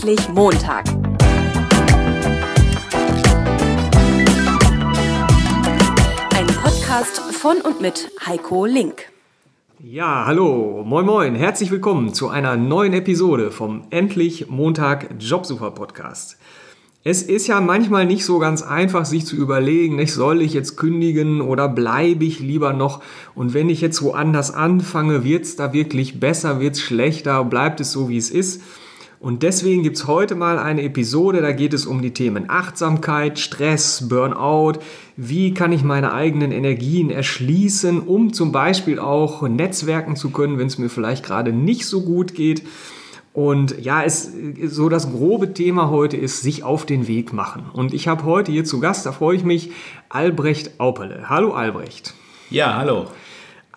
Endlich Montag. Ein Podcast von und mit Heiko Link. Ja, hallo, moin moin, herzlich willkommen zu einer neuen Episode vom Endlich Montag Jobsucher Podcast. Es ist ja manchmal nicht so ganz einfach, sich zu überlegen, nicht, soll ich jetzt kündigen oder bleibe ich lieber noch? Und wenn ich jetzt woanders anfange, wird es da wirklich besser, wird es schlechter, bleibt es so, wie es ist? Und deswegen gibt es heute mal eine Episode, da geht es um die Themen Achtsamkeit, Stress, Burnout. Wie kann ich meine eigenen Energien erschließen, um zum Beispiel auch netzwerken zu können, wenn es mir vielleicht gerade nicht so gut geht. Und ja, es, so das grobe Thema heute ist, sich auf den Weg machen. Und ich habe heute hier zu Gast, da freue ich mich, Albrecht Aupele. Hallo Albrecht. Ja, hallo.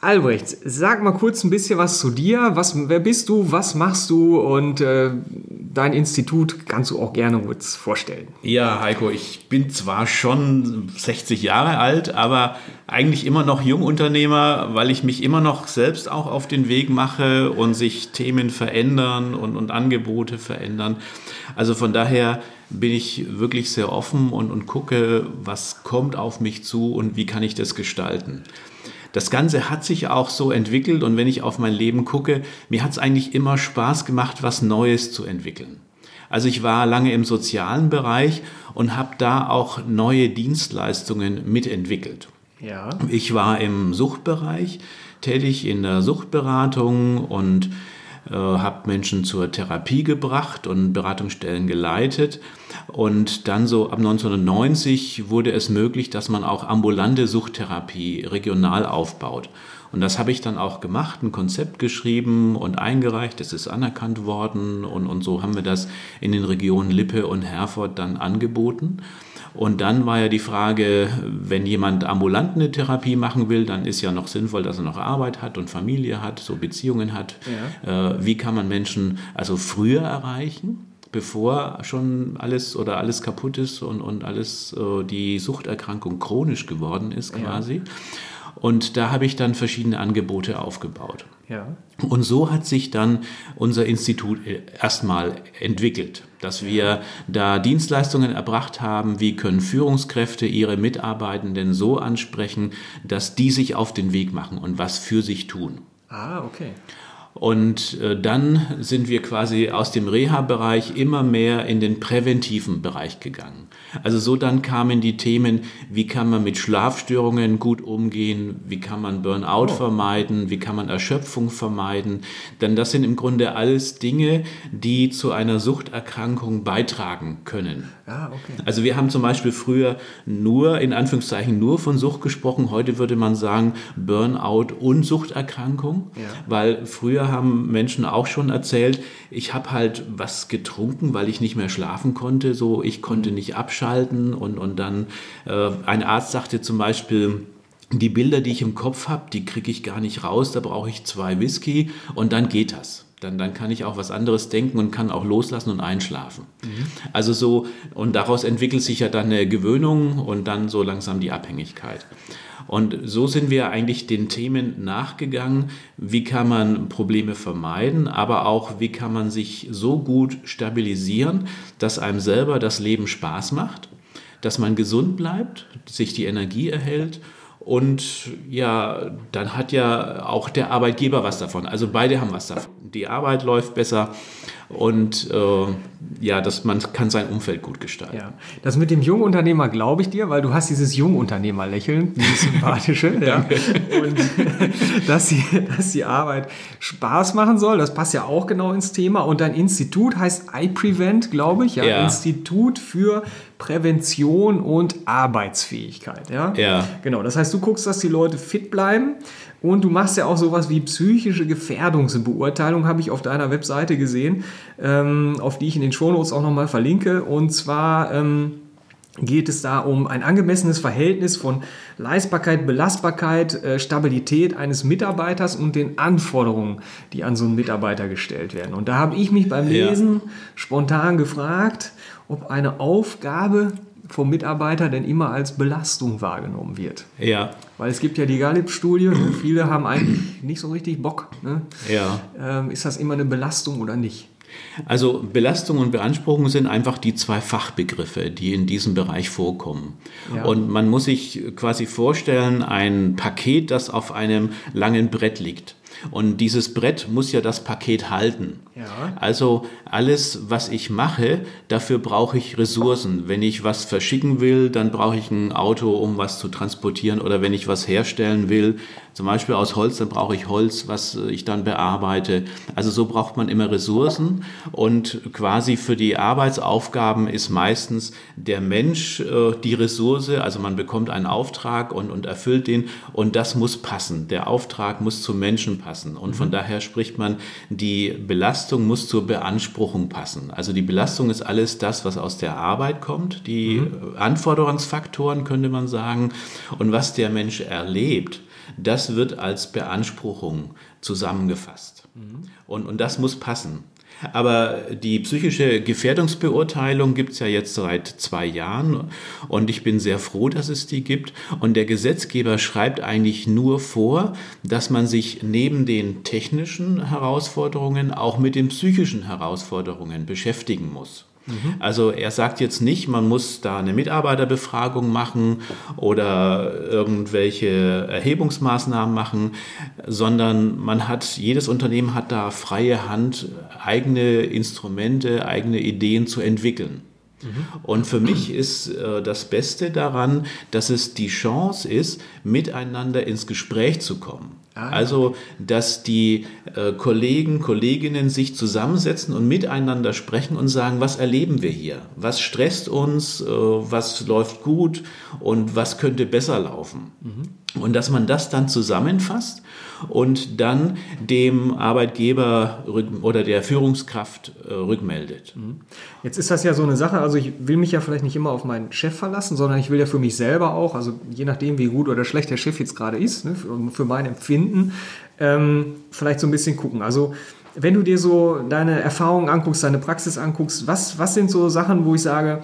Albrecht, sag mal kurz ein bisschen was zu dir. Was, wer bist du? Was machst du? Und äh, dein Institut kannst du auch gerne kurz vorstellen. Ja, Heiko, ich bin zwar schon 60 Jahre alt, aber eigentlich immer noch Jungunternehmer, weil ich mich immer noch selbst auch auf den Weg mache und sich Themen verändern und, und Angebote verändern. Also von daher bin ich wirklich sehr offen und, und gucke, was kommt auf mich zu und wie kann ich das gestalten. Das Ganze hat sich auch so entwickelt und wenn ich auf mein Leben gucke, mir hat es eigentlich immer Spaß gemacht, was Neues zu entwickeln. Also ich war lange im sozialen Bereich und habe da auch neue Dienstleistungen mitentwickelt. Ja. Ich war im Suchtbereich tätig in der Suchtberatung und äh, habe Menschen zur Therapie gebracht und Beratungsstellen geleitet. Und dann so ab 1990 wurde es möglich, dass man auch ambulante Suchttherapie regional aufbaut. Und das habe ich dann auch gemacht, ein Konzept geschrieben und eingereicht. Das ist anerkannt worden und, und so haben wir das in den Regionen Lippe und Herford dann angeboten. Und dann war ja die Frage, wenn jemand ambulant eine Therapie machen will, dann ist ja noch sinnvoll, dass er noch Arbeit hat und Familie hat, so Beziehungen hat. Ja. Äh, wie kann man Menschen also früher erreichen? bevor schon alles oder alles kaputt ist und, und alles äh, die Suchterkrankung chronisch geworden ist quasi. Ja. Und da habe ich dann verschiedene Angebote aufgebaut. Ja. Und so hat sich dann unser Institut erstmal entwickelt, dass wir da Dienstleistungen erbracht haben, wie können Führungskräfte ihre Mitarbeitenden so ansprechen, dass die sich auf den Weg machen und was für sich tun. Ah, okay. Und äh, dann sind wir quasi aus dem Reha-Bereich immer mehr in den präventiven Bereich gegangen. Also so dann kamen die Themen, wie kann man mit Schlafstörungen gut umgehen, wie kann man Burnout oh. vermeiden, wie kann man Erschöpfung vermeiden. Denn das sind im Grunde alles Dinge, die zu einer Suchterkrankung beitragen können. Ah, okay. Also wir haben zum Beispiel früher nur, in Anführungszeichen, nur von Sucht gesprochen. Heute würde man sagen Burnout und Suchterkrankung, ja. weil früher haben Menschen auch schon erzählt, ich habe halt was getrunken, weil ich nicht mehr schlafen konnte, so ich konnte mhm. nicht abschalten und, und dann äh, ein Arzt sagte zum Beispiel, die Bilder, die ich im Kopf habe, die kriege ich gar nicht raus, da brauche ich zwei Whisky und dann geht das. Dann, dann kann ich auch was anderes denken und kann auch loslassen und einschlafen. Mhm. Also so, und daraus entwickelt sich ja dann eine Gewöhnung und dann so langsam die Abhängigkeit. Und so sind wir eigentlich den Themen nachgegangen, wie kann man Probleme vermeiden, aber auch wie kann man sich so gut stabilisieren, dass einem selber das Leben Spaß macht, dass man gesund bleibt, sich die Energie erhält und ja, dann hat ja auch der Arbeitgeber was davon. Also beide haben was davon. Die Arbeit läuft besser und äh, ja, dass man kann sein Umfeld gut gestalten. Ja. Das mit dem Jungunternehmer glaube ich dir, weil du hast dieses Jungunternehmer-Lächeln, dieses sympathische. ja. Und dass die, dass die Arbeit Spaß machen soll, das passt ja auch genau ins Thema. Und dein Institut heißt iPrevent, glaube ich, ja? ja. Institut für Prävention und Arbeitsfähigkeit. Ja? ja. Genau. Das heißt, du guckst, dass die Leute fit bleiben und du machst ja auch sowas wie psychische Gefährdungsbeurteilung, habe ich auf deiner Webseite gesehen, ähm, auf die ich in den Shownotes auch nochmal verlinke. Und zwar ähm, geht es da um ein angemessenes Verhältnis von Leistbarkeit, Belastbarkeit, äh, Stabilität eines Mitarbeiters und den Anforderungen, die an so einen Mitarbeiter gestellt werden. Und da habe ich mich beim Lesen ja. spontan gefragt, ob eine Aufgabe vom Mitarbeiter denn immer als Belastung wahrgenommen wird. Ja. Weil es gibt ja die Gallup-Studie und ne? viele haben eigentlich nicht so richtig Bock. Ne? Ja. Ähm, ist das immer eine Belastung oder nicht? Also Belastung und Beanspruchung sind einfach die zwei Fachbegriffe, die in diesem Bereich vorkommen. Ja. Und man muss sich quasi vorstellen, ein Paket, das auf einem langen Brett liegt. Und dieses Brett muss ja das Paket halten. Ja. Also alles, was ich mache, dafür brauche ich Ressourcen. Wenn ich was verschicken will, dann brauche ich ein Auto, um was zu transportieren. Oder wenn ich was herstellen will, zum Beispiel aus Holz, dann brauche ich Holz, was ich dann bearbeite. Also so braucht man immer Ressourcen. Und quasi für die Arbeitsaufgaben ist meistens der Mensch äh, die Ressource. Also man bekommt einen Auftrag und, und erfüllt den. Und das muss passen. Der Auftrag muss zum Menschen passen. Und von mhm. daher spricht man, die Belastung muss zur Beanspruchung passen. Also die Belastung ist alles das, was aus der Arbeit kommt, die mhm. Anforderungsfaktoren könnte man sagen. Und was der Mensch erlebt, das wird als Beanspruchung zusammengefasst. Mhm. Und, und das muss passen. Aber die psychische Gefährdungsbeurteilung gibt es ja jetzt seit zwei Jahren und ich bin sehr froh, dass es die gibt. Und der Gesetzgeber schreibt eigentlich nur vor, dass man sich neben den technischen Herausforderungen auch mit den psychischen Herausforderungen beschäftigen muss. Mhm. Also er sagt jetzt nicht, man muss da eine Mitarbeiterbefragung machen oder irgendwelche Erhebungsmaßnahmen machen, sondern man hat, jedes Unternehmen hat da freie Hand, eigene Instrumente, eigene Ideen zu entwickeln. Mhm. Und für mich ist äh, das Beste daran, dass es die Chance ist, miteinander ins Gespräch zu kommen. Ah, also, dass die äh, Kollegen, Kolleginnen sich zusammensetzen und miteinander sprechen und sagen, was erleben wir hier? Was stresst uns? Äh, was läuft gut? Und was könnte besser laufen? Mhm. Und dass man das dann zusammenfasst und dann dem Arbeitgeber oder der Führungskraft äh, rückmeldet. Mhm. Jetzt ist das ja so eine Sache, also ich will mich ja vielleicht nicht immer auf meinen Chef verlassen, sondern ich will ja für mich selber auch, also je nachdem, wie gut oder schlecht der Chef jetzt gerade ist, ne, für, für, mein Empfinden, ähm, vielleicht so ein bisschen gucken. Also wenn du dir so deine Erfahrungen anguckst, deine Praxis anguckst, was, was sind so Sachen, wo ich sage,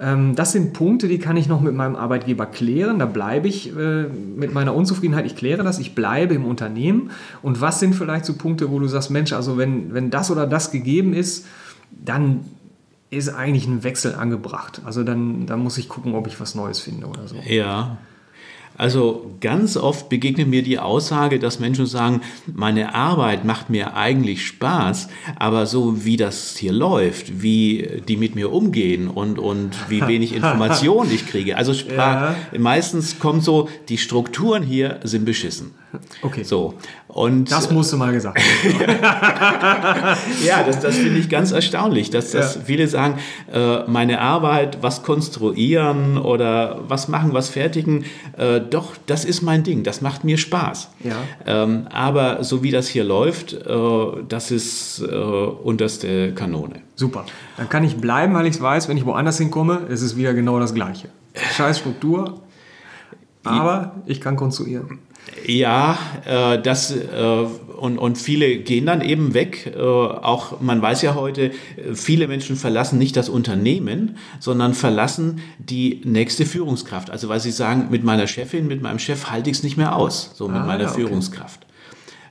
ähm, das sind Punkte, die kann ich noch mit meinem Arbeitgeber klären. Da bleibe ich äh, mit meiner Unzufriedenheit, ich kläre das, ich bleibe im Unternehmen. Und was sind vielleicht so Punkte, wo du sagst, Mensch, also wenn, wenn das oder das gegeben ist, dann ist eigentlich ein Wechsel angebracht. Also dann, dann muss ich gucken, ob ich was Neues finde oder so. Ja, also ganz oft begegnet mir die Aussage, dass Menschen sagen, meine Arbeit macht mir eigentlich Spaß, aber so wie das hier läuft, wie die mit mir umgehen und, und wie wenig Informationen ich kriege. Also sprach, ja. meistens kommt so, die Strukturen hier sind beschissen. Okay. So. Und, das musste mal gesagt werden. ja, das, das finde ich ganz erstaunlich, dass, dass ja. viele sagen, äh, meine Arbeit, was konstruieren oder was machen, was fertigen, äh, doch, das ist mein Ding, das macht mir Spaß. Ja. Ähm, aber so wie das hier läuft, äh, das ist unterste Kanone. Super. Dann kann ich bleiben, weil ich weiß, wenn ich woanders hinkomme, ist es wieder genau das Gleiche. Scheiß Struktur, aber ich kann konstruieren. Ja, äh, das äh, und, und viele gehen dann eben weg. Äh, auch man weiß ja heute, viele Menschen verlassen nicht das Unternehmen, sondern verlassen die nächste Führungskraft. Also weil sie sagen, mit meiner Chefin, mit meinem Chef halte ich es nicht mehr aus, so mit ah, meiner ja, okay. Führungskraft.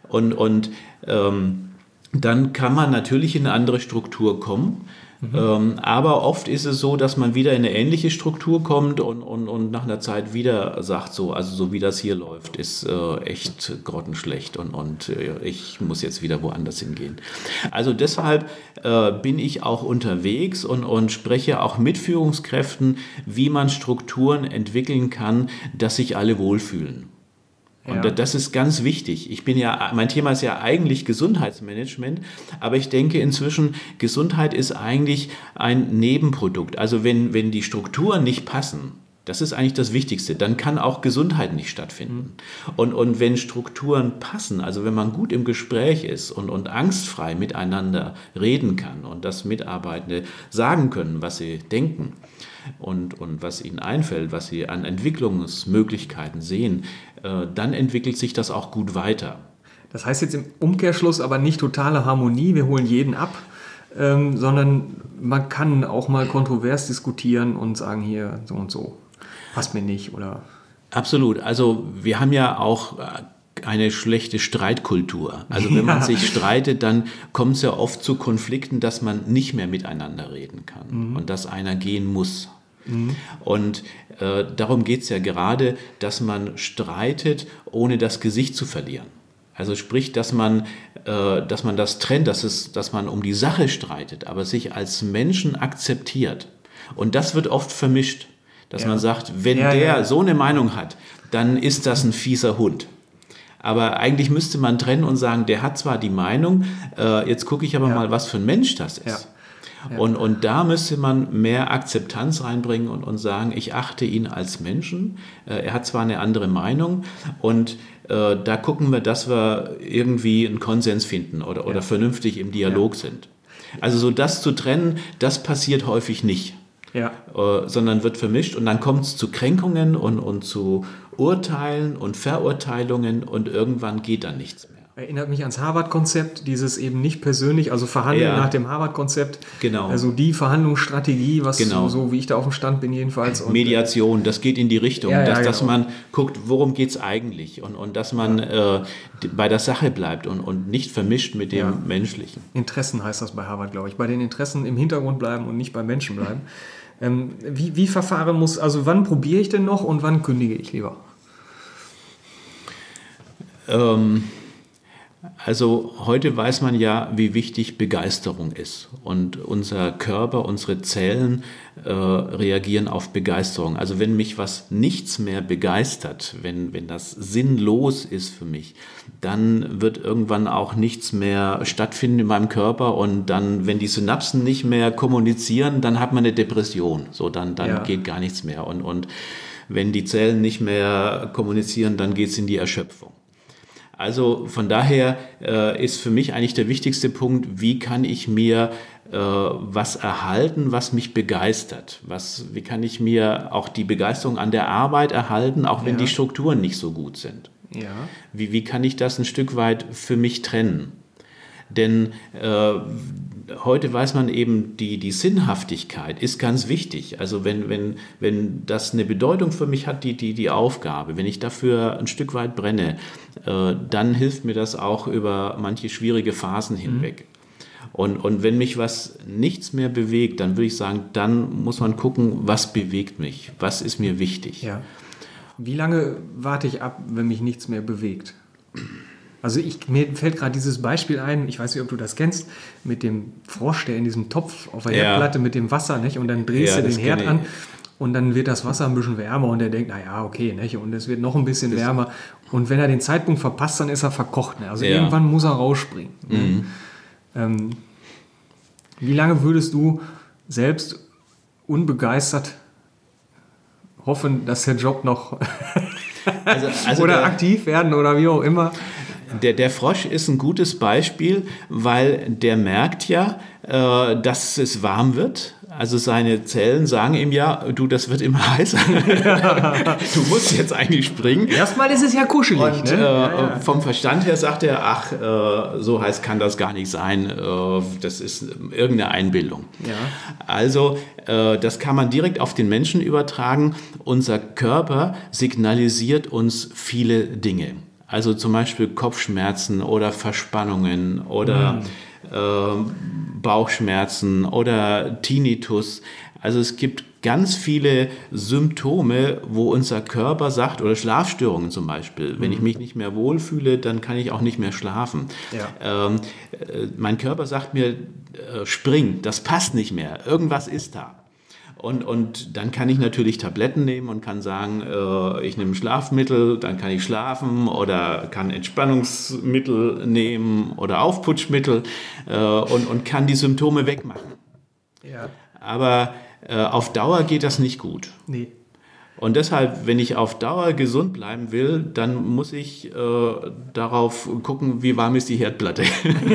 Und, und ähm, dann kann man natürlich in eine andere Struktur kommen. Mhm. Ähm, aber oft ist es so, dass man wieder in eine ähnliche Struktur kommt und, und, und nach einer Zeit wieder sagt, so, also so wie das hier läuft, ist äh, echt grottenschlecht und, und äh, ich muss jetzt wieder woanders hingehen. Also deshalb äh, bin ich auch unterwegs und, und spreche auch mit Führungskräften, wie man Strukturen entwickeln kann, dass sich alle wohlfühlen. Und ja. das ist ganz wichtig. Ich bin ja, mein Thema ist ja eigentlich Gesundheitsmanagement, aber ich denke inzwischen, Gesundheit ist eigentlich ein Nebenprodukt. Also wenn, wenn die Strukturen nicht passen, das ist eigentlich das Wichtigste. Dann kann auch Gesundheit nicht stattfinden. Mhm. Und, und wenn Strukturen passen, also wenn man gut im Gespräch ist und, und angstfrei miteinander reden kann und das Mitarbeitende sagen können, was sie denken, und, und was ihnen einfällt, was sie an Entwicklungsmöglichkeiten sehen, äh, dann entwickelt sich das auch gut weiter. Das heißt jetzt im Umkehrschluss aber nicht totale Harmonie, wir holen jeden ab, ähm, sondern man kann auch mal kontrovers diskutieren und sagen hier so und so, passt mir nicht oder. Absolut. Also wir haben ja auch äh, eine schlechte Streitkultur. Also wenn man sich streitet, dann kommt es ja oft zu Konflikten, dass man nicht mehr miteinander reden kann mhm. und dass einer gehen muss. Mhm. Und äh, darum geht es ja gerade, dass man streitet, ohne das Gesicht zu verlieren. Also sprich, dass man, äh, dass man das trennt, dass, es, dass man um die Sache streitet, aber sich als Menschen akzeptiert. Und das wird oft vermischt, dass ja. man sagt, wenn ja, der ja. so eine Meinung hat, dann ist das ein fieser Hund. Aber eigentlich müsste man trennen und sagen, der hat zwar die Meinung, äh, jetzt gucke ich aber mal, was für ein Mensch das ist. Und, und da müsste man mehr Akzeptanz reinbringen und, und sagen, ich achte ihn als Menschen. Äh, er hat zwar eine andere Meinung und äh, da gucken wir, dass wir irgendwie einen Konsens finden oder, oder vernünftig im Dialog sind. Also so das zu trennen, das passiert häufig nicht. Ja. Äh, sondern wird vermischt und dann kommt es zu Kränkungen und, und zu Urteilen und Verurteilungen und irgendwann geht dann nichts mehr. Erinnert mich ans Harvard-Konzept, dieses eben nicht persönlich, also Verhandeln ja. nach dem Harvard-Konzept. Genau. Also die Verhandlungsstrategie, was genau. so, so, wie ich da auf dem Stand bin jedenfalls. Und Mediation, das geht in die Richtung, ja, ja, dass, genau. dass man guckt, worum geht es eigentlich und, und dass man äh, bei der Sache bleibt und, und nicht vermischt mit dem Menschlichen. Interessen heißt das bei Harvard, glaube ich. Bei den Interessen im Hintergrund bleiben und nicht beim Menschen bleiben. Ähm, wie, wie verfahren muss, also wann probiere ich denn noch und wann kündige ich lieber? Ähm also heute weiß man ja, wie wichtig Begeisterung ist. Und unser Körper, unsere Zellen äh, reagieren auf Begeisterung. Also wenn mich was nichts mehr begeistert, wenn, wenn das sinnlos ist für mich, dann wird irgendwann auch nichts mehr stattfinden in meinem Körper. Und dann, wenn die Synapsen nicht mehr kommunizieren, dann hat man eine Depression. So, dann, dann ja. geht gar nichts mehr. Und, und wenn die Zellen nicht mehr kommunizieren, dann geht es in die Erschöpfung. Also von daher äh, ist für mich eigentlich der wichtigste Punkt, wie kann ich mir äh, was erhalten, was mich begeistert? Was, wie kann ich mir auch die Begeisterung an der Arbeit erhalten, auch wenn ja. die Strukturen nicht so gut sind? Ja. Wie, wie kann ich das ein Stück weit für mich trennen? Denn äh, heute weiß man eben, die, die Sinnhaftigkeit ist ganz wichtig. Also wenn, wenn, wenn das eine Bedeutung für mich hat, die, die, die Aufgabe, wenn ich dafür ein Stück weit brenne, äh, dann hilft mir das auch über manche schwierige Phasen mhm. hinweg. Mhm. Und, und wenn mich was nichts mehr bewegt, dann würde ich sagen, dann muss man gucken, was bewegt mich, was ist mir wichtig. Ja. Wie lange warte ich ab, wenn mich nichts mehr bewegt? Also ich, mir fällt gerade dieses Beispiel ein, ich weiß nicht, ob du das kennst, mit dem Frosch, der in diesem Topf auf der ja. Herdplatte mit dem Wasser, nicht? Und dann drehst ja, du den Herd an und dann wird das Wasser ein bisschen wärmer und er denkt, naja, okay, nicht? Und es wird noch ein bisschen das wärmer. Und wenn er den Zeitpunkt verpasst, dann ist er verkocht. Ne? Also ja. irgendwann muss er rausspringen. Ne? Mhm. Ähm, wie lange würdest du selbst unbegeistert hoffen, dass der Job noch also, also oder aktiv werden oder wie auch immer? Der, der Frosch ist ein gutes Beispiel, weil der merkt ja, äh, dass es warm wird. Also seine Zellen sagen ihm ja, du, das wird immer heißer. du musst jetzt eigentlich springen. Erstmal ist es ja kuschelig. Und ne? äh, ja, ja. vom Verstand her sagt er, ach, äh, so heiß kann das gar nicht sein. Äh, das ist irgendeine Einbildung. Ja. Also äh, das kann man direkt auf den Menschen übertragen. Unser Körper signalisiert uns viele Dinge. Also zum Beispiel Kopfschmerzen oder Verspannungen oder mhm. äh, Bauchschmerzen oder Tinnitus. Also es gibt ganz viele Symptome, wo unser Körper sagt, oder Schlafstörungen zum Beispiel, wenn ich mhm. mich nicht mehr wohlfühle, dann kann ich auch nicht mehr schlafen. Ja. Ähm, äh, mein Körper sagt mir, äh, spring, das passt nicht mehr, irgendwas ist da. Und, und dann kann ich natürlich Tabletten nehmen und kann sagen, äh, ich nehme Schlafmittel, dann kann ich schlafen oder kann Entspannungsmittel nehmen oder Aufputschmittel äh, und, und kann die Symptome wegmachen. Ja. Aber äh, auf Dauer geht das nicht gut. Nee. Und deshalb, wenn ich auf Dauer gesund bleiben will, dann muss ich äh, darauf gucken, wie warm ist die Herdplatte.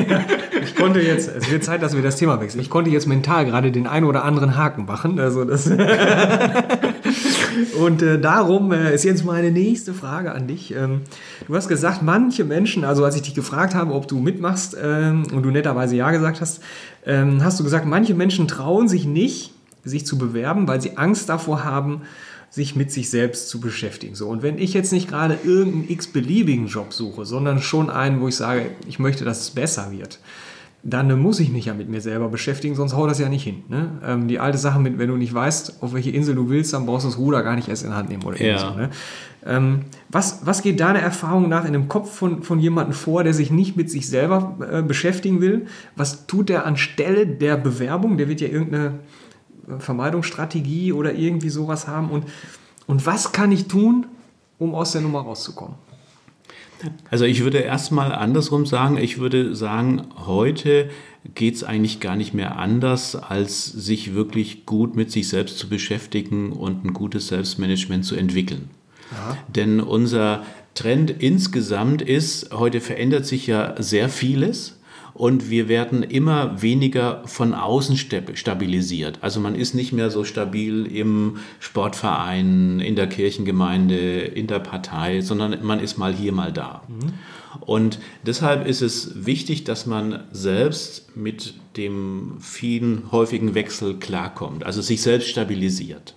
ich konnte jetzt, es wird Zeit, dass wir das Thema wechseln. Ich konnte jetzt mental gerade den einen oder anderen Haken machen. Also das und äh, darum äh, ist jetzt meine nächste Frage an dich. Ähm, du hast gesagt, manche Menschen, also als ich dich gefragt habe, ob du mitmachst ähm, und du netterweise ja gesagt hast, ähm, hast du gesagt, manche Menschen trauen sich nicht, sich zu bewerben, weil sie Angst davor haben, sich mit sich selbst zu beschäftigen. So, und wenn ich jetzt nicht gerade irgendeinen x-beliebigen Job suche, sondern schon einen, wo ich sage, ich möchte, dass es besser wird, dann muss ich mich ja mit mir selber beschäftigen, sonst haut das ja nicht hin. Ne? Ähm, die alte Sache mit, wenn du nicht weißt, auf welche Insel du willst, dann brauchst du das Ruder gar nicht erst in Hand nehmen oder ja. so. Ne? Ähm, was, was geht deiner Erfahrung nach in dem Kopf von, von jemandem vor, der sich nicht mit sich selber äh, beschäftigen will? Was tut der anstelle der Bewerbung? Der wird ja irgendeine Vermeidungsstrategie oder irgendwie sowas haben. Und, und was kann ich tun, um aus der Nummer rauszukommen? Also ich würde erstmal andersrum sagen, ich würde sagen, heute geht es eigentlich gar nicht mehr anders, als sich wirklich gut mit sich selbst zu beschäftigen und ein gutes Selbstmanagement zu entwickeln. Ja. Denn unser Trend insgesamt ist, heute verändert sich ja sehr vieles und wir werden immer weniger von außen stabilisiert. Also man ist nicht mehr so stabil im Sportverein, in der Kirchengemeinde, in der Partei, sondern man ist mal hier, mal da. Mhm. Und deshalb ist es wichtig, dass man selbst mit dem vielen häufigen Wechsel klarkommt, also sich selbst stabilisiert.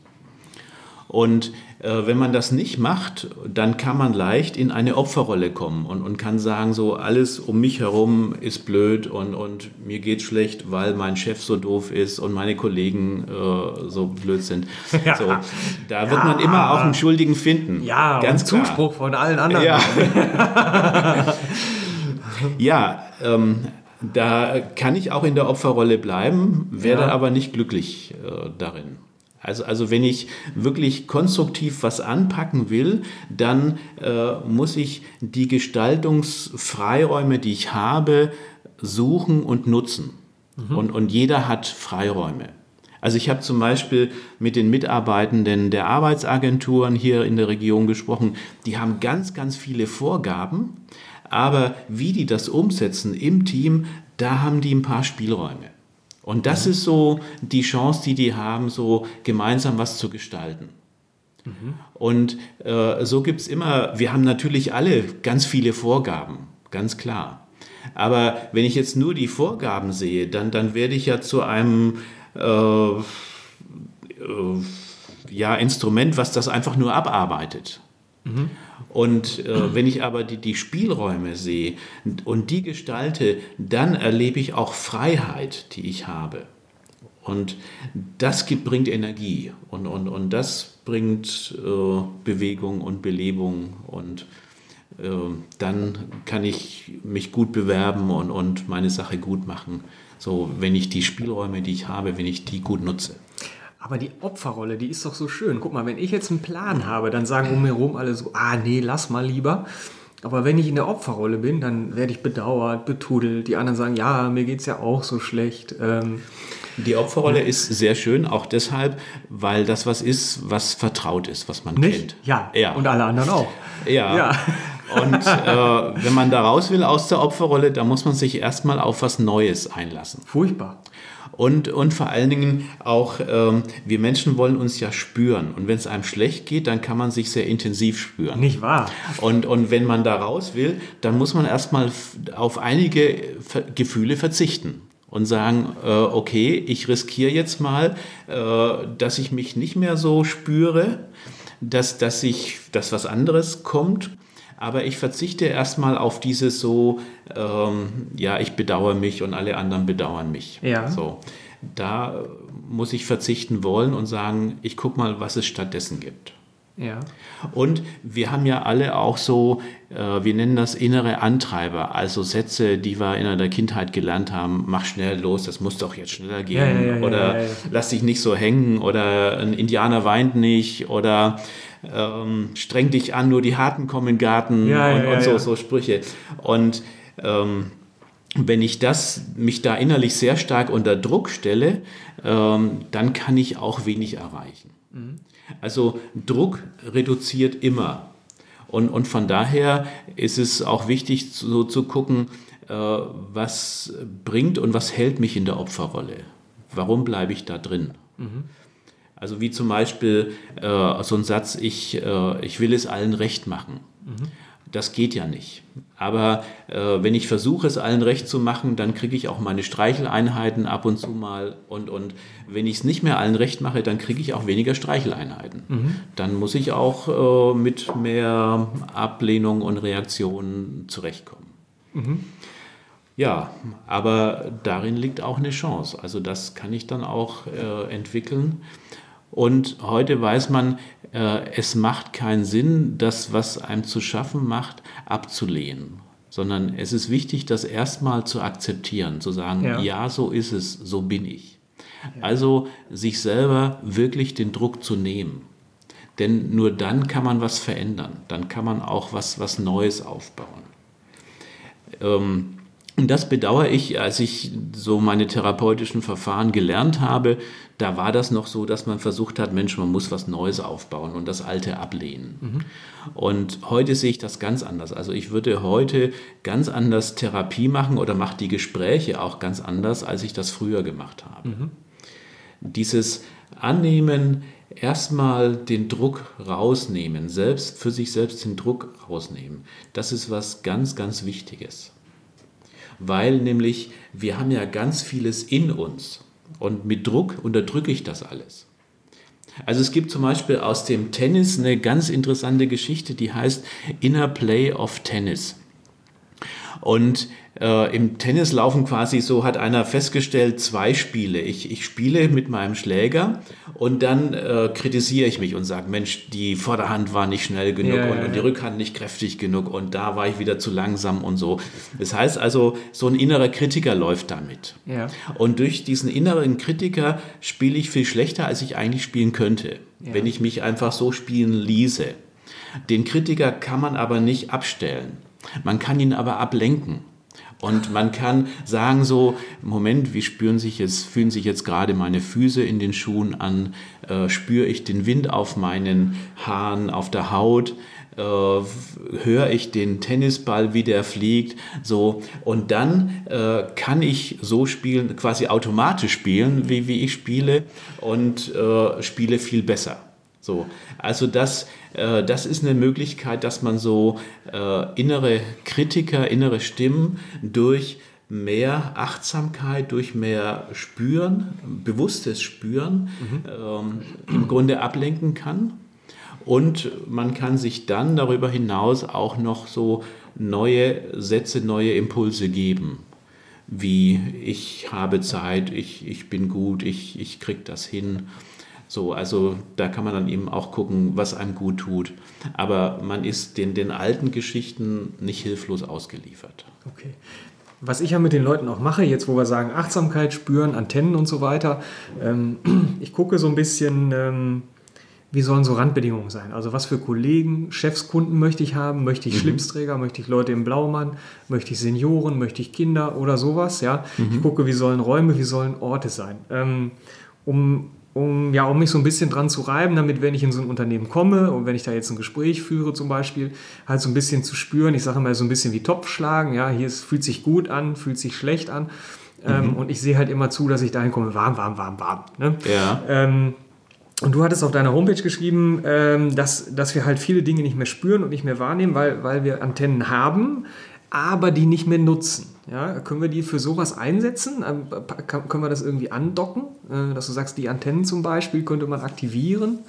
Und wenn man das nicht macht, dann kann man leicht in eine Opferrolle kommen und, und kann sagen, so alles um mich herum ist blöd und, und mir geht schlecht, weil mein Chef so doof ist und meine Kollegen äh, so blöd sind. Ja. So, da ja. wird man immer auch einen Schuldigen finden. Ja, ganz und Zuspruch von allen anderen. Ja, ja ähm, da kann ich auch in der Opferrolle bleiben, werde aber nicht glücklich äh, darin. Also, also wenn ich wirklich konstruktiv was anpacken will, dann äh, muss ich die Gestaltungsfreiräume, die ich habe, suchen und nutzen. Mhm. Und, und jeder hat Freiräume. Also ich habe zum Beispiel mit den Mitarbeitenden der Arbeitsagenturen hier in der Region gesprochen, die haben ganz, ganz viele Vorgaben, aber wie die das umsetzen im Team, da haben die ein paar Spielräume. Und das mhm. ist so die Chance, die die haben, so gemeinsam was zu gestalten. Mhm. Und äh, so gibt es immer, wir haben natürlich alle ganz viele Vorgaben, ganz klar. Aber wenn ich jetzt nur die Vorgaben sehe, dann, dann werde ich ja zu einem äh, äh, ja, Instrument, was das einfach nur abarbeitet. Und äh, wenn ich aber die, die Spielräume sehe und die gestalte, dann erlebe ich auch Freiheit, die ich habe. Und das gibt, bringt Energie und, und, und das bringt äh, Bewegung und Belebung und äh, dann kann ich mich gut bewerben und, und meine Sache gut machen. So, wenn ich die Spielräume, die ich habe, wenn ich die gut nutze. Aber die Opferrolle, die ist doch so schön. Guck mal, wenn ich jetzt einen Plan habe, dann sagen um mich herum alle so, ah nee, lass mal lieber. Aber wenn ich in der Opferrolle bin, dann werde ich bedauert, betudelt. Die anderen sagen, ja, mir geht es ja auch so schlecht. Ähm, die Opferrolle ist sehr schön, auch deshalb, weil das was ist, was vertraut ist, was man nicht? kennt. Ja. ja, und alle anderen auch. Ja. ja. Und äh, wenn man da raus will aus der Opferrolle, dann muss man sich erstmal auf was Neues einlassen. Furchtbar. Und, und vor allen Dingen auch, ähm, wir Menschen wollen uns ja spüren. Und wenn es einem schlecht geht, dann kann man sich sehr intensiv spüren. Nicht wahr? Und, und wenn man da raus will, dann muss man erstmal auf einige Gefühle verzichten und sagen, äh, okay, ich riskiere jetzt mal, äh, dass ich mich nicht mehr so spüre, dass, dass, ich, dass was anderes kommt aber ich verzichte erstmal auf dieses so, ähm, ja, ich bedauere mich und alle anderen bedauern mich. Ja. So, da muss ich verzichten wollen und sagen, ich gucke mal, was es stattdessen gibt. Ja. Und wir haben ja alle auch so, äh, wir nennen das innere Antreiber, also Sätze, die wir in der Kindheit gelernt haben, mach schnell los, das muss doch jetzt schneller gehen, ja, ja, oder lass dich nicht so hängen, oder ein Indianer weint nicht, oder ähm, streng dich an, nur die Harten kommen in den Garten ja, und, ja, und so, ja. so Sprüche. Und ähm, wenn ich das, mich da innerlich sehr stark unter Druck stelle, ähm, dann kann ich auch wenig erreichen. Mhm. Also Druck reduziert immer. Und, und von daher ist es auch wichtig, so zu gucken, äh, was bringt und was hält mich in der Opferrolle. Warum bleibe ich da drin? Mhm. Also wie zum Beispiel äh, so ein Satz, ich, äh, ich will es allen recht machen. Mhm. Das geht ja nicht. Aber äh, wenn ich versuche, es allen recht zu machen, dann kriege ich auch meine Streicheleinheiten ab und zu mal. Und, und wenn ich es nicht mehr allen recht mache, dann kriege ich auch weniger Streicheleinheiten. Mhm. Dann muss ich auch äh, mit mehr Ablehnung und Reaktionen zurechtkommen. Mhm. Ja, aber darin liegt auch eine Chance. Also das kann ich dann auch äh, entwickeln. Und heute weiß man, äh, es macht keinen Sinn, das, was einem zu schaffen macht, abzulehnen. Sondern es ist wichtig, das erstmal zu akzeptieren, zu sagen, ja. ja, so ist es, so bin ich. Also sich selber wirklich den Druck zu nehmen. Denn nur dann kann man was verändern, dann kann man auch was, was Neues aufbauen. Ähm, und das bedauere ich, als ich so meine therapeutischen Verfahren gelernt habe, da war das noch so, dass man versucht hat, Mensch, man muss was Neues aufbauen und das Alte ablehnen. Mhm. Und heute sehe ich das ganz anders. Also ich würde heute ganz anders Therapie machen oder mache die Gespräche auch ganz anders, als ich das früher gemacht habe. Mhm. Dieses Annehmen, erstmal den Druck rausnehmen, selbst für sich selbst den Druck rausnehmen, das ist was ganz, ganz Wichtiges weil nämlich wir haben ja ganz vieles in uns und mit Druck unterdrücke ich das alles. Also es gibt zum Beispiel aus dem Tennis eine ganz interessante Geschichte, die heißt Inner Play of Tennis. Und äh, im Tennis laufen quasi so, hat einer festgestellt, zwei Spiele. Ich, ich spiele mit meinem Schläger und dann äh, kritisiere ich mich und sage, Mensch, die Vorderhand war nicht schnell genug ja, und, ja, und, die Rückhand nicht kräftig genug und da war ich wieder zu langsam und so. Das heißt also, so ein innerer Kritiker läuft damit. Ja. Und durch diesen inneren Kritiker spiele ich viel schlechter, als ich eigentlich spielen könnte, wenn ich mich einfach so spielen ließe. Den Kritiker kann man aber nicht abstellen. Man kann ihn aber ablenken. Und man kann sagen so, Moment, wie spüren sich jetzt, fühlen sich jetzt gerade meine Füße in den Schuhen an? Äh, spüre ich den Wind auf meinen Haaren, auf der Haut? Äh, höre ich den Tennisball, wie der fliegt? So. Und dann äh, kann ich so spielen, quasi automatisch spielen, wie, wie ich spiele und äh, spiele viel besser. So. Also das äh, das ist eine Möglichkeit, dass man so äh, innere Kritiker, innere Stimmen durch mehr Achtsamkeit, durch mehr Spüren, bewusstes Spüren mhm. ähm, im Grunde ablenken kann. Und man kann sich dann darüber hinaus auch noch so neue Sätze, neue Impulse geben. Wie ich habe Zeit, ich, ich bin gut, ich, ich kriege das hin. So, also da kann man dann eben auch gucken, was einem gut tut. Aber man ist den, den alten Geschichten nicht hilflos ausgeliefert. Okay. Was ich ja mit den Leuten auch mache, jetzt wo wir sagen Achtsamkeit spüren, Antennen und so weiter, ähm, ich gucke so ein bisschen, ähm, wie sollen so Randbedingungen sein? Also was für Kollegen, Chefs, Kunden möchte ich haben? Möchte ich mhm. Schlipsträger? Möchte ich Leute im Blaumann? Möchte ich Senioren? Möchte ich Kinder oder sowas? Ja, mhm. ich gucke, wie sollen Räume, wie sollen Orte sein? Ähm, um um, ja, um mich so ein bisschen dran zu reiben, damit, wenn ich in so ein Unternehmen komme und wenn ich da jetzt ein Gespräch führe zum Beispiel, halt so ein bisschen zu spüren, ich sage mal so ein bisschen wie Topf schlagen, ja, hier ist, fühlt sich gut an, fühlt sich schlecht an ähm, mhm. und ich sehe halt immer zu, dass ich dahin komme, warm, warm, warm, warm. Ne? Ja. Ähm, und du hattest auf deiner Homepage geschrieben, ähm, dass, dass wir halt viele Dinge nicht mehr spüren und nicht mehr wahrnehmen, weil, weil wir Antennen haben, aber die nicht mehr nutzen. Ja, können wir die für sowas einsetzen? Ähm, können wir das irgendwie andocken? Äh, dass du sagst, die Antennen zum Beispiel könnte man aktivieren?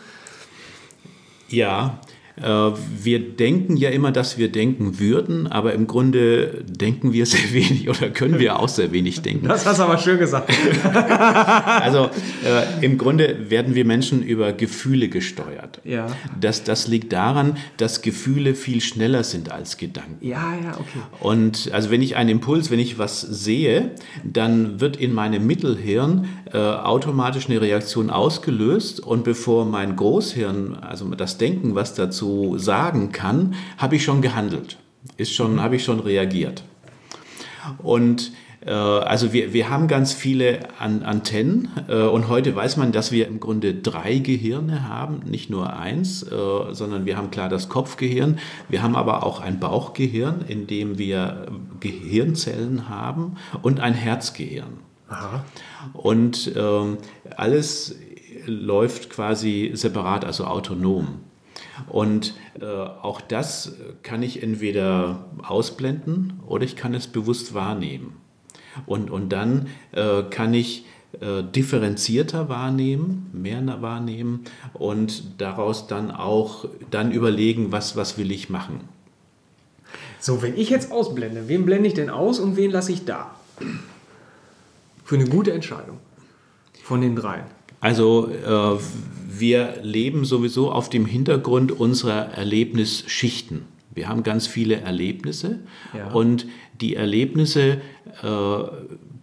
Ja, wir denken ja immer, dass wir denken würden, aber im Grunde denken wir sehr wenig oder können wir auch sehr wenig denken. Das hast du aber schön gesagt. also äh, im Grunde werden wir Menschen über Gefühle gesteuert. Ja. Das, das liegt daran, dass Gefühle viel schneller sind als Gedanken. Ja, ja, okay. Und also wenn ich einen Impuls, wenn ich was sehe, dann wird in meinem Mittelhirn äh, automatisch eine Reaktion ausgelöst und bevor mein Großhirn, also das Denken, was dazu sagen kann, habe ich schon gehandelt, ist schon, habe ich schon reagiert. Und äh, also wir, wir haben ganz viele An Antennen äh, und heute weiß man, dass wir im Grunde drei Gehirne haben, nicht nur eins, äh, sondern wir haben klar das Kopfgehirn, wir haben aber auch ein Bauchgehirn, in dem wir Gehirnzellen haben und ein Herzgehirn. Aha. Und ähm, alles läuft quasi separat, also autonom. Und äh, auch das kann ich entweder ausblenden oder ich kann es bewusst wahrnehmen. Und, und dann äh, kann ich äh, differenzierter wahrnehmen, mehr wahrnehmen und daraus dann auch dann überlegen, was, was will ich machen. So, wenn ich jetzt ausblende, wen blende ich denn aus und wen lasse ich da? Für eine gute Entscheidung von den dreien. Also äh, wir leben sowieso auf dem Hintergrund unserer Erlebnisschichten. Wir haben ganz viele Erlebnisse ja. und die Erlebnisse äh,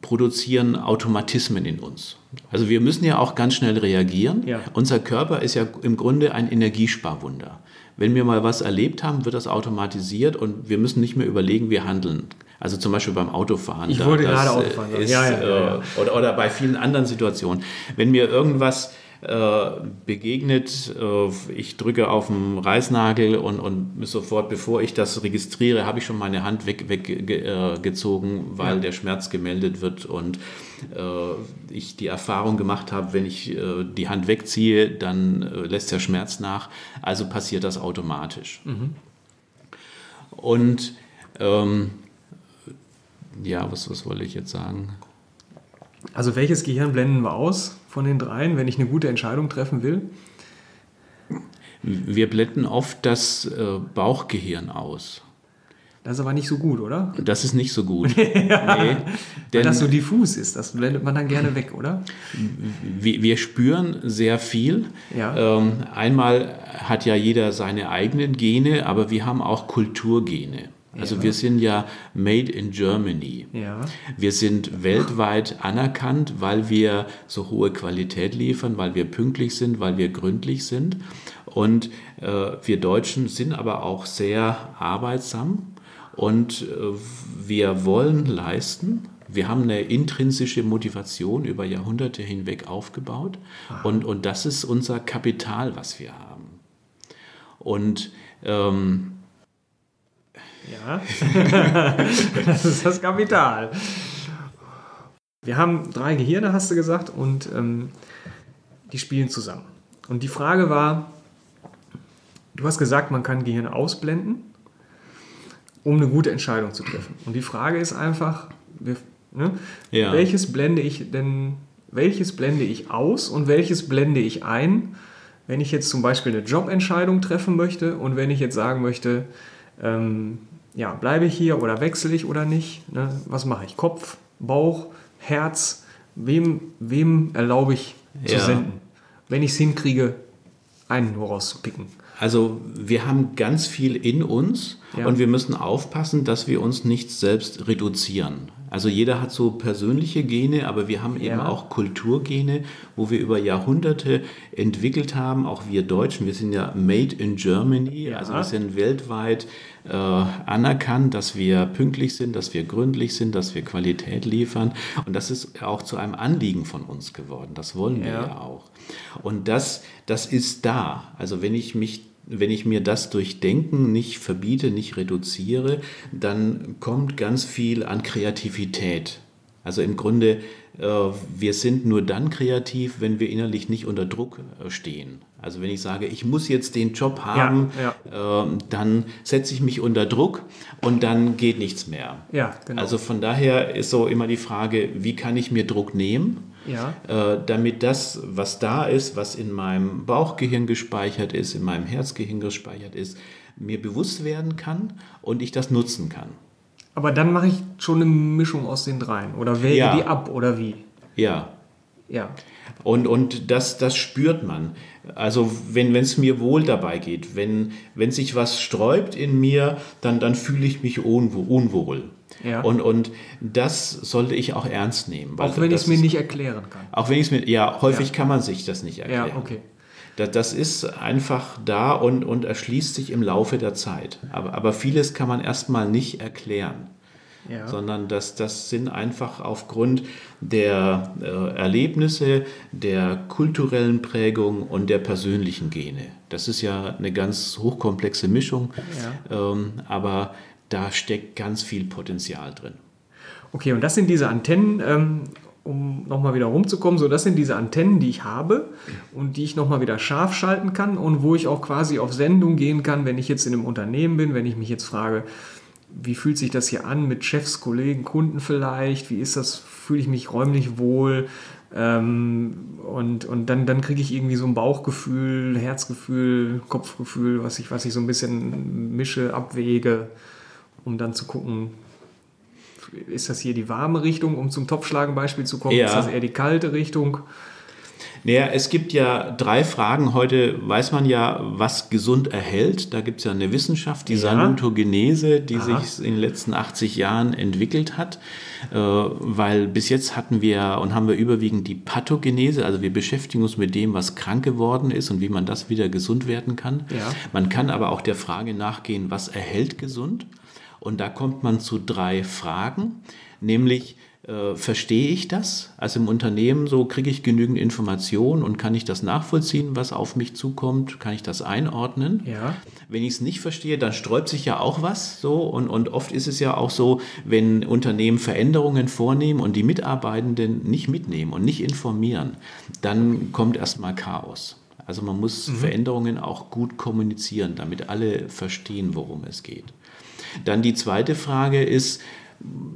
produzieren Automatismen in uns. Also wir müssen ja auch ganz schnell reagieren. Ja. Unser Körper ist ja im Grunde ein Energiesparwunder. Wenn wir mal was erlebt haben, wird das automatisiert und wir müssen nicht mehr überlegen, wir handeln. Also zum Beispiel beim Autofahren. Ich wollte gerade Autofahren. Ist, ja, ja, ja, äh, oder, oder bei vielen anderen Situationen. Wenn mir irgendwas äh, begegnet. Äh, ich drücke auf den Reißnagel und, und sofort, bevor ich das registriere, habe ich schon meine Hand weggezogen, weg, äh, weil ja. der Schmerz gemeldet wird und äh, ich die Erfahrung gemacht habe, wenn ich äh, die Hand wegziehe, dann lässt der Schmerz nach. Also passiert das automatisch. Mhm. Und ähm, ja, was, was wollte ich jetzt sagen? Also welches Gehirn blenden wir aus? von den dreien, wenn ich eine gute Entscheidung treffen will? Wir blenden oft das äh, Bauchgehirn aus. Das ist aber nicht so gut, oder? Das ist nicht so gut. ja, nee, weil das so diffus ist, das blendet man dann gerne weg, oder? Wir, wir spüren sehr viel. Ja. Ähm, einmal hat ja jeder seine eigenen Gene, aber wir haben auch Kulturgene. Also ja. wir sind ja made in Germany. Ja. Wir sind weltweit anerkannt, weil wir so hohe Qualität liefern, weil wir pünktlich sind, weil wir gründlich sind. Und äh, wir Deutschen sind aber auch sehr arbeitsam und äh, wir wollen leisten. Wir haben eine intrinsische Motivation über Jahrhunderte hinweg aufgebaut und, und das ist unser Kapital, was wir haben. Und ähm, ja, das ist das Kapital. Wir haben drei Gehirne, hast du gesagt, und ähm, die spielen zusammen. Und die Frage war, du hast gesagt, man kann Gehirne ausblenden, um eine gute Entscheidung zu treffen. Und die Frage ist einfach, ne, ja. welches blende ich denn, welches blende ich aus und welches blende ich ein, wenn ich jetzt zum Beispiel eine Jobentscheidung treffen möchte und wenn ich jetzt sagen möchte, ähm, ja, bleibe ich hier oder wechsle ich oder nicht? Ne? Was mache ich? Kopf, Bauch, Herz? Wem, wem erlaube ich zu ja. senden? Wenn ich es hinkriege, einen nur rauszupicken. Also wir haben ganz viel in uns ja. und wir müssen aufpassen, dass wir uns nicht selbst reduzieren. Also jeder hat so persönliche Gene, aber wir haben eben ja. auch Kulturgene, wo wir über Jahrhunderte entwickelt haben. Auch wir Deutschen, wir sind ja made in Germany, ja. also wir sind weltweit äh, anerkannt, dass wir pünktlich sind, dass wir gründlich sind, dass wir Qualität liefern. Und das ist auch zu einem Anliegen von uns geworden. Das wollen wir ja, ja auch. Und das, das ist da. Also wenn ich mich wenn ich mir das durch Denken nicht verbiete, nicht reduziere, dann kommt ganz viel an Kreativität. Also im Grunde, äh, wir sind nur dann kreativ, wenn wir innerlich nicht unter Druck äh, stehen. Also wenn ich sage, ich muss jetzt den Job haben, ja, ja. Äh, dann setze ich mich unter Druck und dann geht nichts mehr. Ja, genau. Also von daher ist so immer die Frage, wie kann ich mir Druck nehmen? Ja. äh, damit das, was da ist, was in meinem Bauchgehirn gespeichert ist, in meinem Herzgehirn gespeichert ist, mir bewusst werden kann und ich das nutzen kann. Aber dann mache ich schon eine Mischung aus den dreien oder wähle ja. die ab oder wie? Ja. Ja. Und, und das, das spürt man. Also wenn es mir wohl dabei geht, wenn, wenn sich was sträubt in mir, dann, dann fühle ich mich unwohl. Ja. Und, und das sollte ich auch ernst nehmen. auch wenn ich es mir nicht erklären kann. Auch wenn ich es mir, ja, häufig ja. kann man sich das nicht erklären. Ja, okay. Das, das ist einfach da und, und erschließt sich im Laufe der Zeit. Aber, aber vieles kann man erstmal nicht erklären. Ja. sondern das, das sind einfach aufgrund der äh, Erlebnisse, der kulturellen Prägung und der persönlichen Gene. Das ist ja eine ganz hochkomplexe Mischung, ja. ähm, aber da steckt ganz viel Potenzial drin. Okay, und das sind diese Antennen. Ähm, um nochmal wieder rumzukommen. So, das sind diese Antennen, die ich habe und die ich nochmal wieder scharf schalten kann und wo ich auch quasi auf Sendung gehen kann, wenn ich jetzt in einem Unternehmen bin, wenn ich mich jetzt frage, wie fühlt sich das hier an mit Chefs, Kollegen, Kunden vielleicht? Wie ist das? Fühle ich mich räumlich wohl? Ähm, und und dann, dann kriege ich irgendwie so ein Bauchgefühl, Herzgefühl, Kopfgefühl, was ich, was ich so ein bisschen mische, abwäge, um dann zu gucken, ist das hier die warme Richtung, um zum Topfschlagen-Beispiel zu kommen? Ja. Ist das eher die kalte Richtung? Naja, es gibt ja drei Fragen. Heute weiß man ja, was gesund erhält. Da gibt es ja eine Wissenschaft, die ja. Salutogenese, die Aha. sich in den letzten 80 Jahren entwickelt hat. Äh, weil bis jetzt hatten wir und haben wir überwiegend die Pathogenese, also wir beschäftigen uns mit dem, was krank geworden ist und wie man das wieder gesund werden kann. Ja. Man kann aber auch der Frage nachgehen, was erhält gesund? Und da kommt man zu drei Fragen, nämlich äh, verstehe ich das? Also im Unternehmen so kriege ich genügend Informationen und kann ich das nachvollziehen, was auf mich zukommt? Kann ich das einordnen? Ja. Wenn ich es nicht verstehe, dann sträubt sich ja auch was so und, und oft ist es ja auch so, wenn Unternehmen Veränderungen vornehmen und die Mitarbeitenden nicht mitnehmen und nicht informieren, dann kommt erstmal Chaos. Also man muss mhm. Veränderungen auch gut kommunizieren, damit alle verstehen, worum es geht. Dann die zweite Frage ist,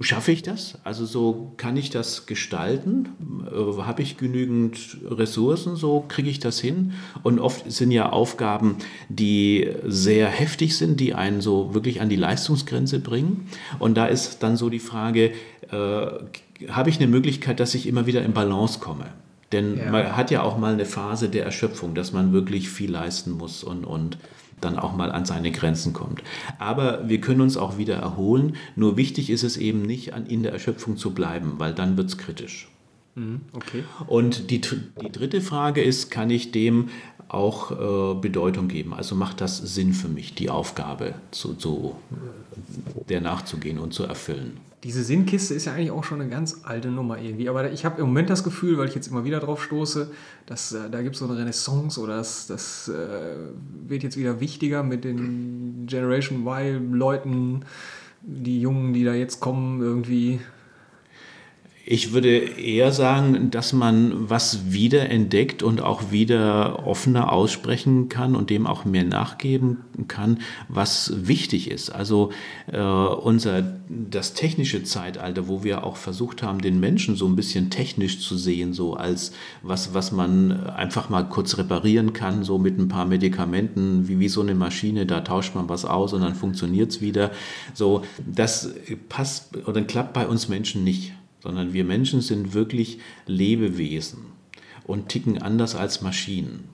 schaffe ich das? Also so kann ich das gestalten? Äh, Habe ich genügend Ressourcen? So kriege ich das hin? Und oft sind ja Aufgaben, die sehr heftig sind, die einen so wirklich an die Leistungsgrenze bringen. Und da ist dann so die Frage, äh, habe ich eine Möglichkeit, dass ich immer wieder in Balance komme? Denn ja. man hat ja auch mal eine Phase der Erschöpfung, dass man wirklich viel leisten muss und, und dann auch mal an seine Grenzen kommt. Aber wir können uns auch wieder erholen. Nur wichtig ist es eben nicht, an, in der Erschöpfung zu bleiben, weil dann wird es kritisch. Mhm, okay. Und die, die dritte Frage ist, kann ich dem auch äh, Bedeutung geben? Also macht das Sinn für mich, die Aufgabe zu, zu, der nachzugehen und zu erfüllen? diese Sinnkiste ist ja eigentlich auch schon eine ganz alte Nummer irgendwie. Aber ich habe im Moment das Gefühl, weil ich jetzt immer wieder drauf stoße, dass äh, da gibt es so eine Renaissance oder das, das äh, wird jetzt wieder wichtiger mit den Generation Y-Leuten, die Jungen, die da jetzt kommen, irgendwie ich würde eher sagen, dass man was wiederentdeckt und auch wieder offener aussprechen kann und dem auch mehr nachgeben kann, was wichtig ist. Also äh, unser das technische Zeitalter, wo wir auch versucht haben, den Menschen so ein bisschen technisch zu sehen, so als was, was man einfach mal kurz reparieren kann, so mit ein paar Medikamenten, wie, wie so eine Maschine, da tauscht man was aus und dann funktioniert es wieder. So, das passt oder klappt bei uns Menschen nicht sondern wir Menschen sind wirklich Lebewesen und ticken anders als Maschinen.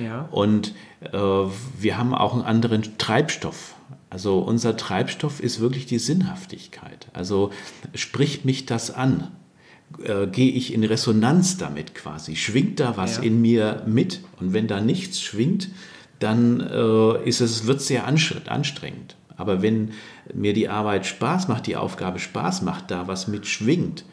Ja. Und äh, wir haben auch einen anderen Treibstoff. Also unser Treibstoff ist wirklich die Sinnhaftigkeit. Also spricht mich das an? Äh, Gehe ich in Resonanz damit quasi? Schwingt da was ja. in mir mit? Und wenn da nichts schwingt, dann äh, ist es, wird es sehr anstrengend. Aber wenn mir die Arbeit Spaß macht, die Aufgabe Spaß macht, da was mitschwingt,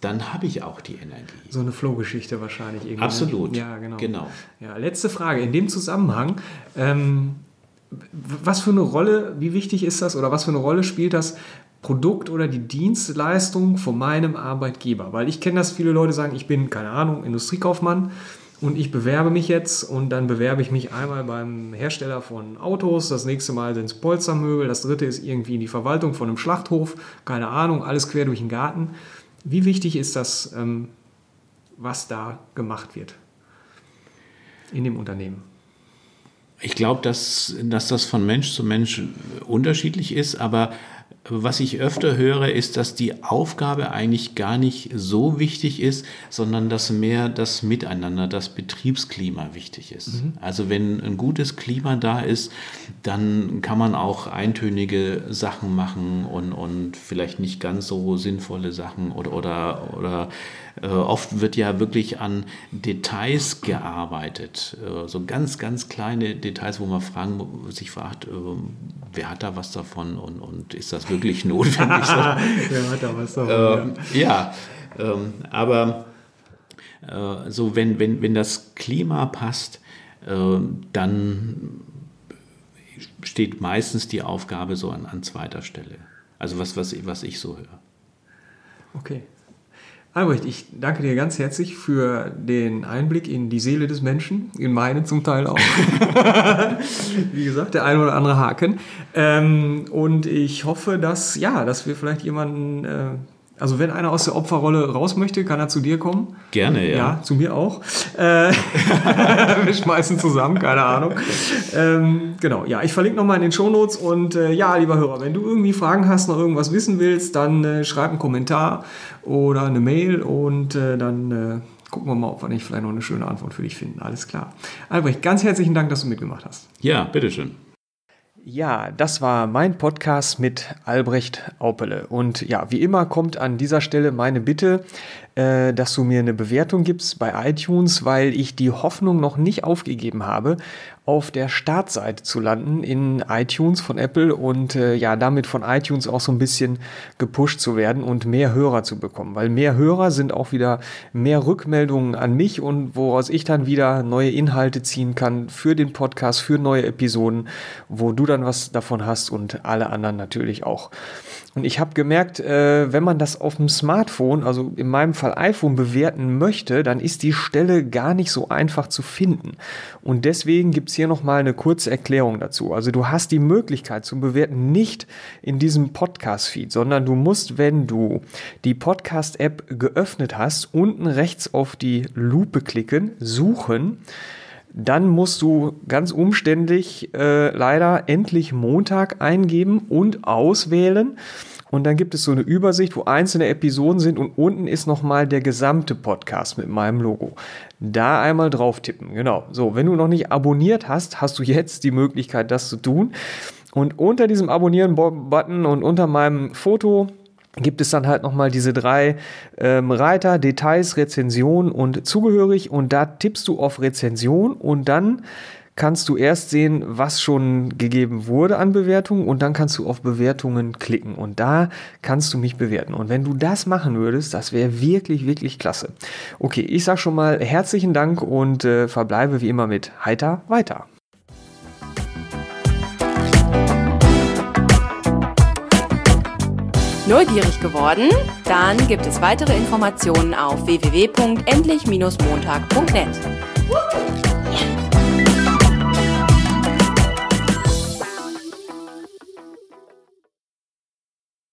dann habe ich auch die Energie. So eine Flow-Geschichte wahrscheinlich irgendwie. Ne? Absolut. Ja, genau. genau. Ja, letzte Frage. In dem Zusammenhang, ähm, was für eine Rolle, wie wichtig ist das oder was für eine Rolle spielt das Produkt oder die Dienstleistung von meinem Arbeitgeber? Weil ich kenne das, viele Leute sagen, ich bin, keine Ahnung, Industriekaufmann und ich bewerbe mich jetzt und dann bewerbe ich mich einmal beim Hersteller von Autos, das nächste Mal sind es Polstermöbel, das dritte ist irgendwie in die Verwaltung von einem Schlachthof, keine Ahnung, alles quer durch den Garten. Wie wichtig ist das, ähm, was da gemacht wird in dem Unternehmen? Ich glaube, dass, dass das von Mensch zu Mensch unterschiedlich ist, aber was ich öfter höre, ist, dass die Aufgabe eigentlich gar nicht so wichtig ist, sondern dass mehr das Miteinander, das Betriebsklima wichtig ist. Mhm. Also wenn ein gutes Klima da ist, dann kann man auch eintönige Sachen machen und, und vielleicht nicht ganz so sinnvolle Sachen oder, oder, oder äh, oft wird ja wirklich an Details gearbeitet, äh, so ganz, ganz kleine Details, wo man fragen, sich fragt, äh, wer hat da was davon und, und ist das wirklich notwendig? wer hat da was davon? Äh, ja, ähm, aber äh, so wenn, wenn, wenn das Klima passt, äh, dann steht meistens die Aufgabe so an, an zweiter Stelle. Also was, was, was ich so höre. Okay. Albrecht, ich danke dir ganz herzlich für den Einblick in die Seele des Menschen, in meine zum Teil auch. Wie gesagt, der ein oder andere Haken. Ähm, und ich hoffe, dass, ja, dass wir vielleicht jemanden äh, also wenn einer aus der Opferrolle raus möchte, kann er zu dir kommen. Gerne, ja. Ja, zu mir auch. Äh, wir schmeißen zusammen, keine Ahnung. Ähm, genau, ja, ich verlinke nochmal in den Shownotes und äh, ja, lieber Hörer, wenn du irgendwie Fragen hast, noch irgendwas wissen willst, dann äh, schreib einen Kommentar oder eine Mail und äh, dann äh, gucken wir mal, ob wir nicht vielleicht noch eine schöne Antwort für dich finden. Alles klar. Albrecht, ganz herzlichen Dank, dass du mitgemacht hast. Ja, bitteschön. Ja, das war mein Podcast mit Albrecht Aupele. Und ja, wie immer kommt an dieser Stelle meine Bitte, äh, dass du mir eine Bewertung gibst bei iTunes, weil ich die Hoffnung noch nicht aufgegeben habe, auf der Startseite zu landen in iTunes von Apple und äh, ja, damit von iTunes auch so ein bisschen gepusht zu werden und mehr Hörer zu bekommen. Weil mehr Hörer sind auch wieder mehr Rückmeldungen an mich und woraus ich dann wieder neue Inhalte ziehen kann für den Podcast, für neue Episoden, wo du dann was davon hast und alle anderen natürlich auch. Und ich habe gemerkt, äh, wenn man das auf dem Smartphone, also in meinem Fall iPhone, bewerten möchte, dann ist die Stelle gar nicht so einfach zu finden. Und deswegen gibt's hier nochmal eine kurze Erklärung dazu. Also du hast die Möglichkeit zum Bewerten nicht in diesem Podcast-Feed, sondern du musst, wenn du die Podcast-App geöffnet hast, unten rechts auf die Lupe klicken, suchen dann musst du ganz umständlich äh, leider endlich Montag eingeben und auswählen. Und dann gibt es so eine Übersicht, wo einzelne Episoden sind und unten ist nochmal der gesamte Podcast mit meinem Logo. Da einmal drauf tippen. Genau. So, wenn du noch nicht abonniert hast, hast du jetzt die Möglichkeit, das zu tun. Und unter diesem Abonnieren-Button und unter meinem Foto gibt es dann halt nochmal diese drei ähm, Reiter, Details, Rezension und zugehörig und da tippst du auf Rezension und dann kannst du erst sehen, was schon gegeben wurde an Bewertungen und dann kannst du auf Bewertungen klicken und da kannst du mich bewerten. Und wenn du das machen würdest, das wäre wirklich, wirklich klasse. Okay, ich sag schon mal herzlichen Dank und äh, verbleibe wie immer mit Heiter weiter. Neugierig geworden? Dann gibt es weitere Informationen auf www.endlich-montag.net.